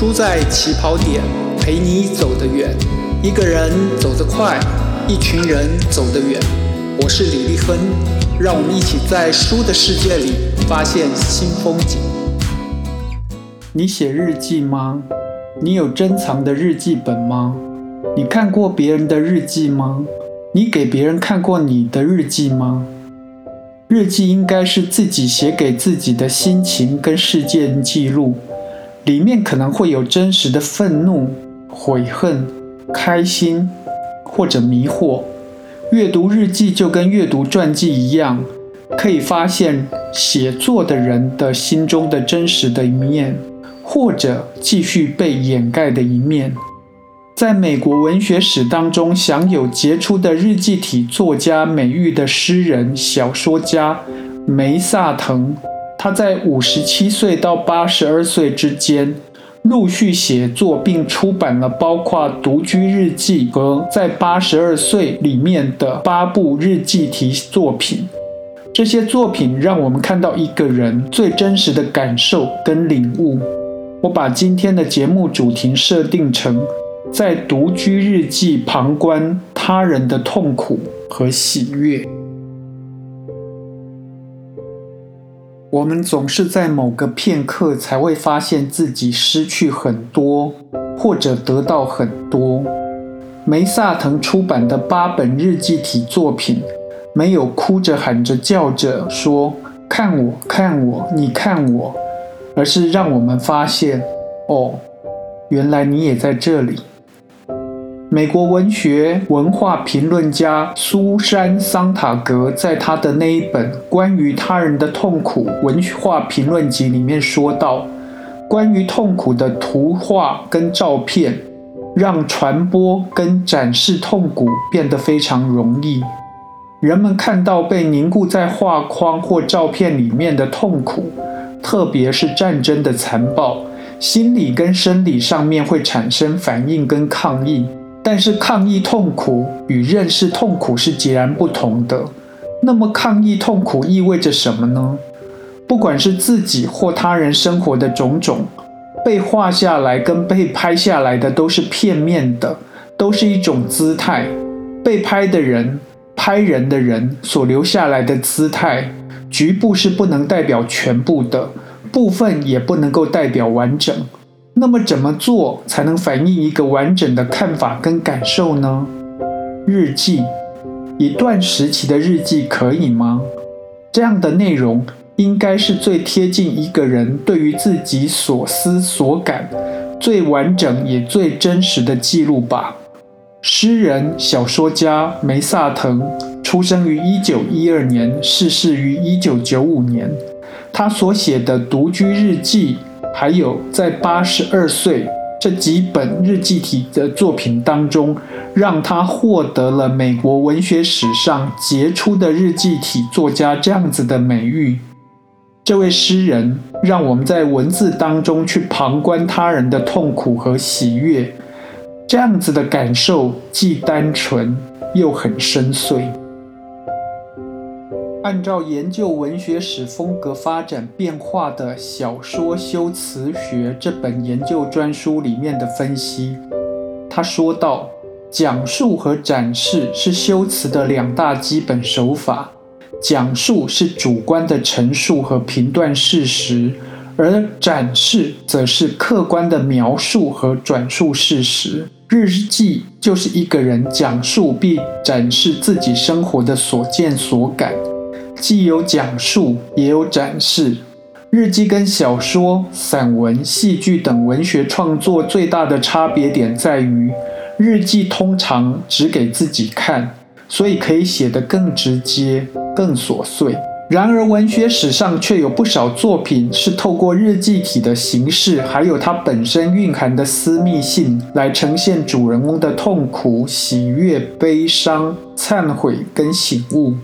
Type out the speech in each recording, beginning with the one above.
输在起跑点，陪你走得远。一个人走得快，一群人走得远。我是李立芬，让我们一起在书的世界里发现新风景。你写日记吗？你有珍藏的日记本吗？你看过别人的日记吗？你给别人看过你的日记吗？日记应该是自己写给自己的心情跟事件记录，里面可能会有真实的愤怒、悔恨、开心或者迷惑。阅读日记就跟阅读传记一样，可以发现写作的人的心中的真实的一面，或者继续被掩盖的一面。在美国文学史当中，享有杰出的日记体作家美誉的诗人、小说家梅萨腾，他在五十七岁到八十二岁之间，陆续写作并出版了包括《独居日记》和在八十二岁里面的八部日记体作品。这些作品让我们看到一个人最真实的感受跟领悟。我把今天的节目主题设定成。在独居日记旁观他人的痛苦和喜悦，我们总是在某个片刻才会发现自己失去很多，或者得到很多。梅萨腾出版的八本日记体作品，没有哭着喊着叫着说“看我，看我，你看我”，而是让我们发现，哦，原来你也在这里。美国文学文化评论家苏珊·桑塔格在他的那一本关于他人的痛苦文化评论集里面说道：“关于痛苦的图画跟照片，让传播跟展示痛苦变得非常容易。人们看到被凝固在画框或照片里面的痛苦，特别是战争的残暴，心理跟生理上面会产生反应跟抗议。”但是抗议痛苦与认识痛苦是截然不同的。那么抗议痛苦意味着什么呢？不管是自己或他人生活的种种，被画下来跟被拍下来的都是片面的，都是一种姿态。被拍的人、拍人的人所留下来的姿态，局部是不能代表全部的，部分也不能够代表完整。那么怎么做才能反映一个完整的看法跟感受呢？日记，一段时期的日记可以吗？这样的内容应该是最贴近一个人对于自己所思所感、最完整也最真实的记录吧。诗人、小说家梅萨腾出生于一九一二年，逝世于一九九五年。他所写的独居日记。还有在八十二岁这几本日记体的作品当中，让他获得了美国文学史上杰出的日记体作家这样子的美誉。这位诗人让我们在文字当中去旁观他人的痛苦和喜悦，这样子的感受既单纯又很深邃。按照研究文学史风格发展变化的小说修辞学这本研究专书里面的分析，他说道：讲述和展示是修辞的两大基本手法。讲述是主观的陈述和评断事实，而展示则是客观的描述和转述事实。日记就是一个人讲述并展示自己生活的所见所感。既有讲述，也有展示。日记跟小说、散文、戏剧等文学创作最大的差别点在于，日记通常只给自己看，所以可以写得更直接、更琐碎。然而，文学史上却有不少作品是透过日记体的形式，还有它本身蕴含的私密性，来呈现主人翁的痛苦、喜悦、悲伤、忏悔跟醒悟。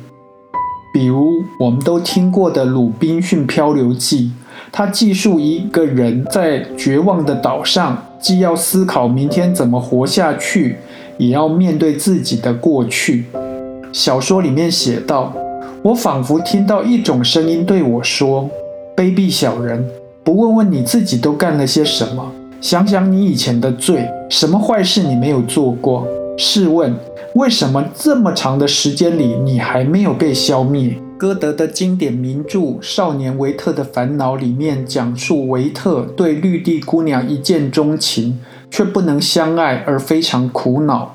比如我们都听过的《鲁滨逊漂流记》，它记述一个人在绝望的岛上，既要思考明天怎么活下去，也要面对自己的过去。小说里面写道：“我仿佛听到一种声音对我说：‘卑鄙小人，不问问你自己都干了些什么，想想你以前的罪，什么坏事你没有做过？试问，为什么这么长的时间里，你还没有被消灭？歌德的经典名著《少年维特的烦恼》里面讲述维特对绿地姑娘一见钟情，却不能相爱而非常苦恼。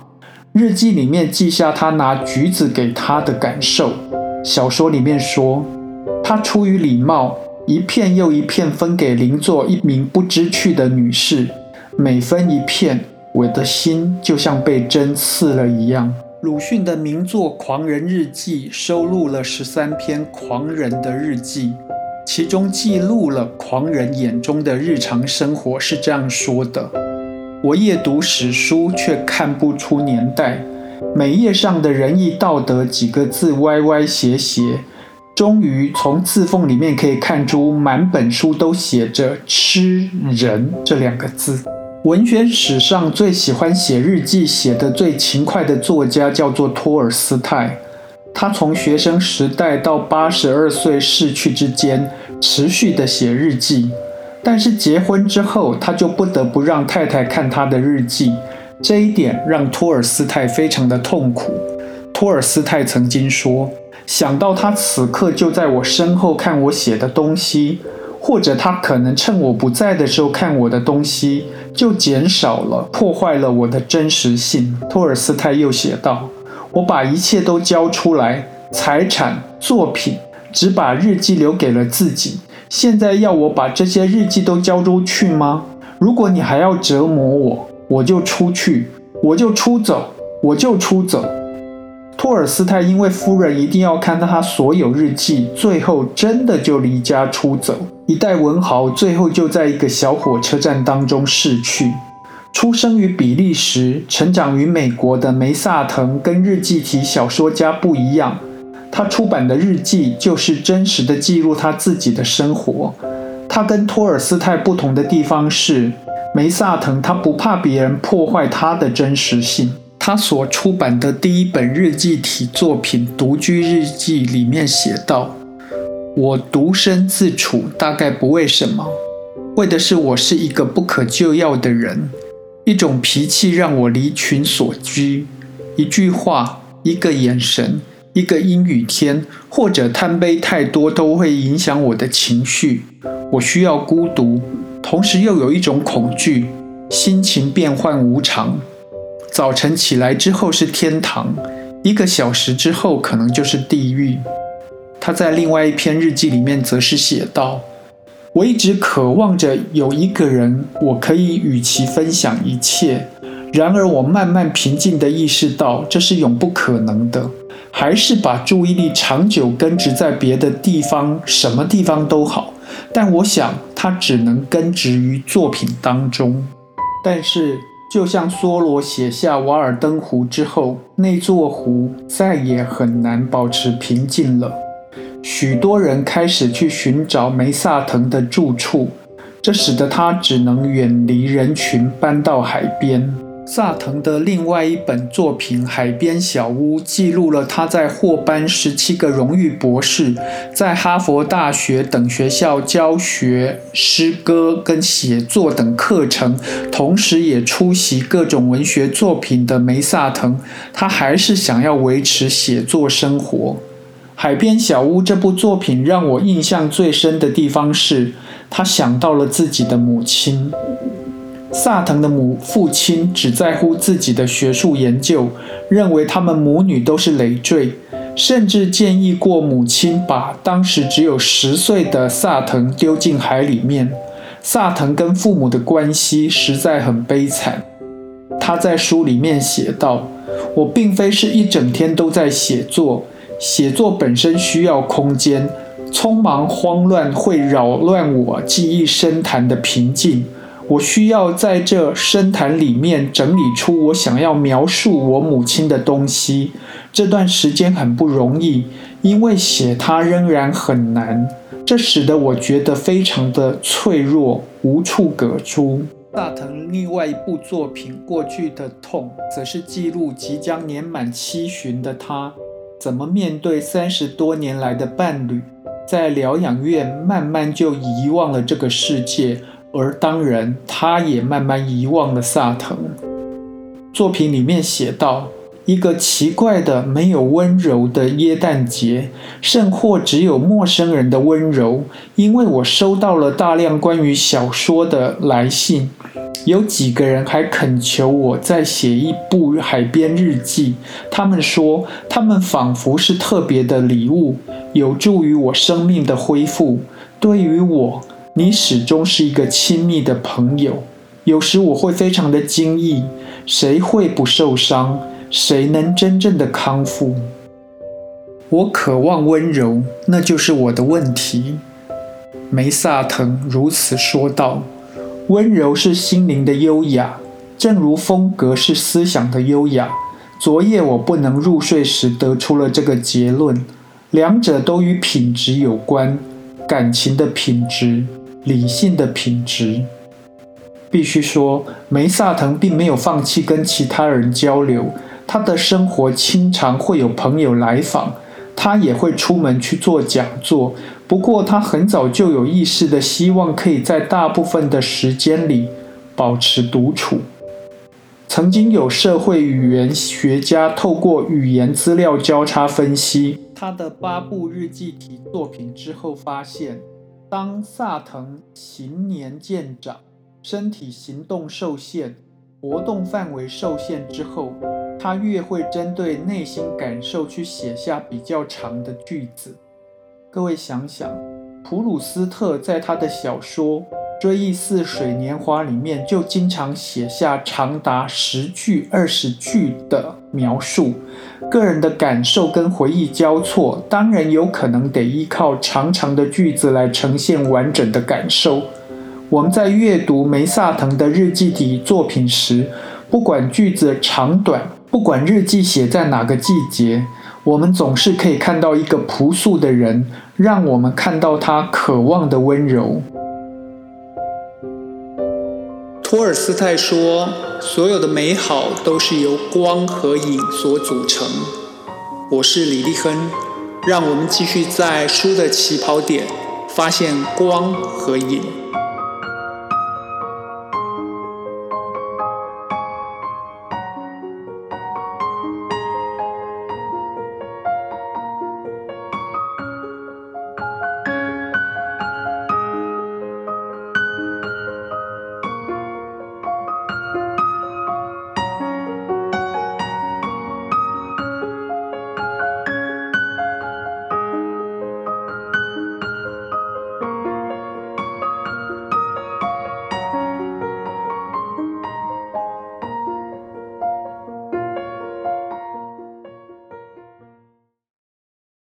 日记里面记下他拿橘子给她的感受。小说里面说，他出于礼貌，一片又一片分给邻座一名不知趣的女士，每分一片，我的心就像被针刺了一样。鲁迅的名作《狂人日记》收录了十三篇狂人的日记，其中记录了狂人眼中的日常生活，是这样说的：我夜读史书，却看不出年代。每页上的仁义道德几个字歪歪斜斜，终于从字缝里面可以看出，满本书都写着“吃人”这两个字。文学史上最喜欢写日记、写得最勤快的作家叫做托尔斯泰。他从学生时代到八十二岁逝去之间，持续的写日记。但是结婚之后，他就不得不让太太看他的日记。这一点让托尔斯泰非常的痛苦。托尔斯泰曾经说：“想到他此刻就在我身后看我写的东西。”或者他可能趁我不在的时候看我的东西，就减少了，破坏了我的真实性。托尔斯泰又写道：“我把一切都交出来，财产、作品，只把日记留给了自己。现在要我把这些日记都交出去吗？如果你还要折磨我，我就出去，我就出走，我就出走。”托尔斯泰因为夫人一定要看到他所有日记，最后真的就离家出走。一代文豪最后就在一个小火车站当中逝去。出生于比利时、成长于美国的梅萨腾跟日记体小说家不一样，他出版的日记就是真实的记录他自己的生活。他跟托尔斯泰不同的地方是，梅萨腾他不怕别人破坏他的真实性。他所出版的第一本日记体作品《独居日记》里面写道：“我独身自处，大概不为什么，为的是我是一个不可救药的人，一种脾气让我离群所居。一句话，一个眼神，一个阴雨天，或者贪杯太多，都会影响我的情绪。我需要孤独，同时又有一种恐惧，心情变幻无常。”早晨起来之后是天堂，一个小时之后可能就是地狱。他在另外一篇日记里面则是写道：“我一直渴望着有一个人，我可以与其分享一切。然而我慢慢平静地意识到，这是永不可能的。还是把注意力长久根植在别的地方，什么地方都好。但我想，它只能根植于作品当中。但是。”就像梭罗写下《瓦尔登湖》之后，那座湖再也很难保持平静了。许多人开始去寻找梅萨腾的住处，这使得他只能远离人群，搬到海边。萨腾的另外一本作品《海边小屋》记录了他在获颁十七个荣誉博士，在哈佛大学等学校教学诗歌跟写作等课程，同时也出席各种文学作品的梅萨腾，他还是想要维持写作生活。《海边小屋》这部作品让我印象最深的地方是，他想到了自己的母亲。萨腾的母父亲只在乎自己的学术研究，认为他们母女都是累赘，甚至建议过母亲把当时只有十岁的萨腾丢进海里面。萨腾跟父母的关系实在很悲惨。他在书里面写道：“我并非是一整天都在写作，写作本身需要空间，匆忙慌乱会扰乱我记忆深潭的平静。”我需要在这深潭里面整理出我想要描述我母亲的东西。这段时间很不容易，因为写它仍然很难。这使得我觉得非常的脆弱，无处可出。大藤另外一部作品《过去的痛》，则是记录即将年满七旬的他，怎么面对三十多年来的伴侣，在疗养院慢慢就遗忘了这个世界。而当然，他也慢慢遗忘了萨腾。作品里面写道：“一个奇怪的、没有温柔的耶诞节，甚或只有陌生人的温柔。因为我收到了大量关于小说的来信，有几个人还恳求我再写一部海边日记。他们说，他们仿佛是特别的礼物，有助于我生命的恢复。对于我。”你始终是一个亲密的朋友，有时我会非常的惊异，谁会不受伤？谁能真正的康复？我渴望温柔，那就是我的问题。梅萨腾如此说道。温柔是心灵的优雅，正如风格是思想的优雅。昨夜我不能入睡时得出了这个结论，两者都与品质有关，感情的品质。理性的品质，必须说，梅萨腾并没有放弃跟其他人交流。他的生活经常会有朋友来访，他也会出门去做讲座。不过，他很早就有意识的希望可以在大部分的时间里保持独处。曾经有社会语言学家透过语言资料交叉分析他的八部日记体作品之后，发现。当萨腾行年渐长，身体行动受限，活动范围受限之后，他越会针对内心感受去写下比较长的句子。各位想想，普鲁斯特在他的小说。《追忆似水年华》里面就经常写下长达十句、二十句的描述，个人的感受跟回忆交错，当然有可能得依靠长长的句子来呈现完整的感受。我们在阅读梅萨腾的日记体作品时，不管句子长短，不管日记写在哪个季节，我们总是可以看到一个朴素的人，让我们看到他渴望的温柔。托尔斯泰说：“所有的美好都是由光和影所组成。”我是李立亨，让我们继续在书的起跑点发现光和影。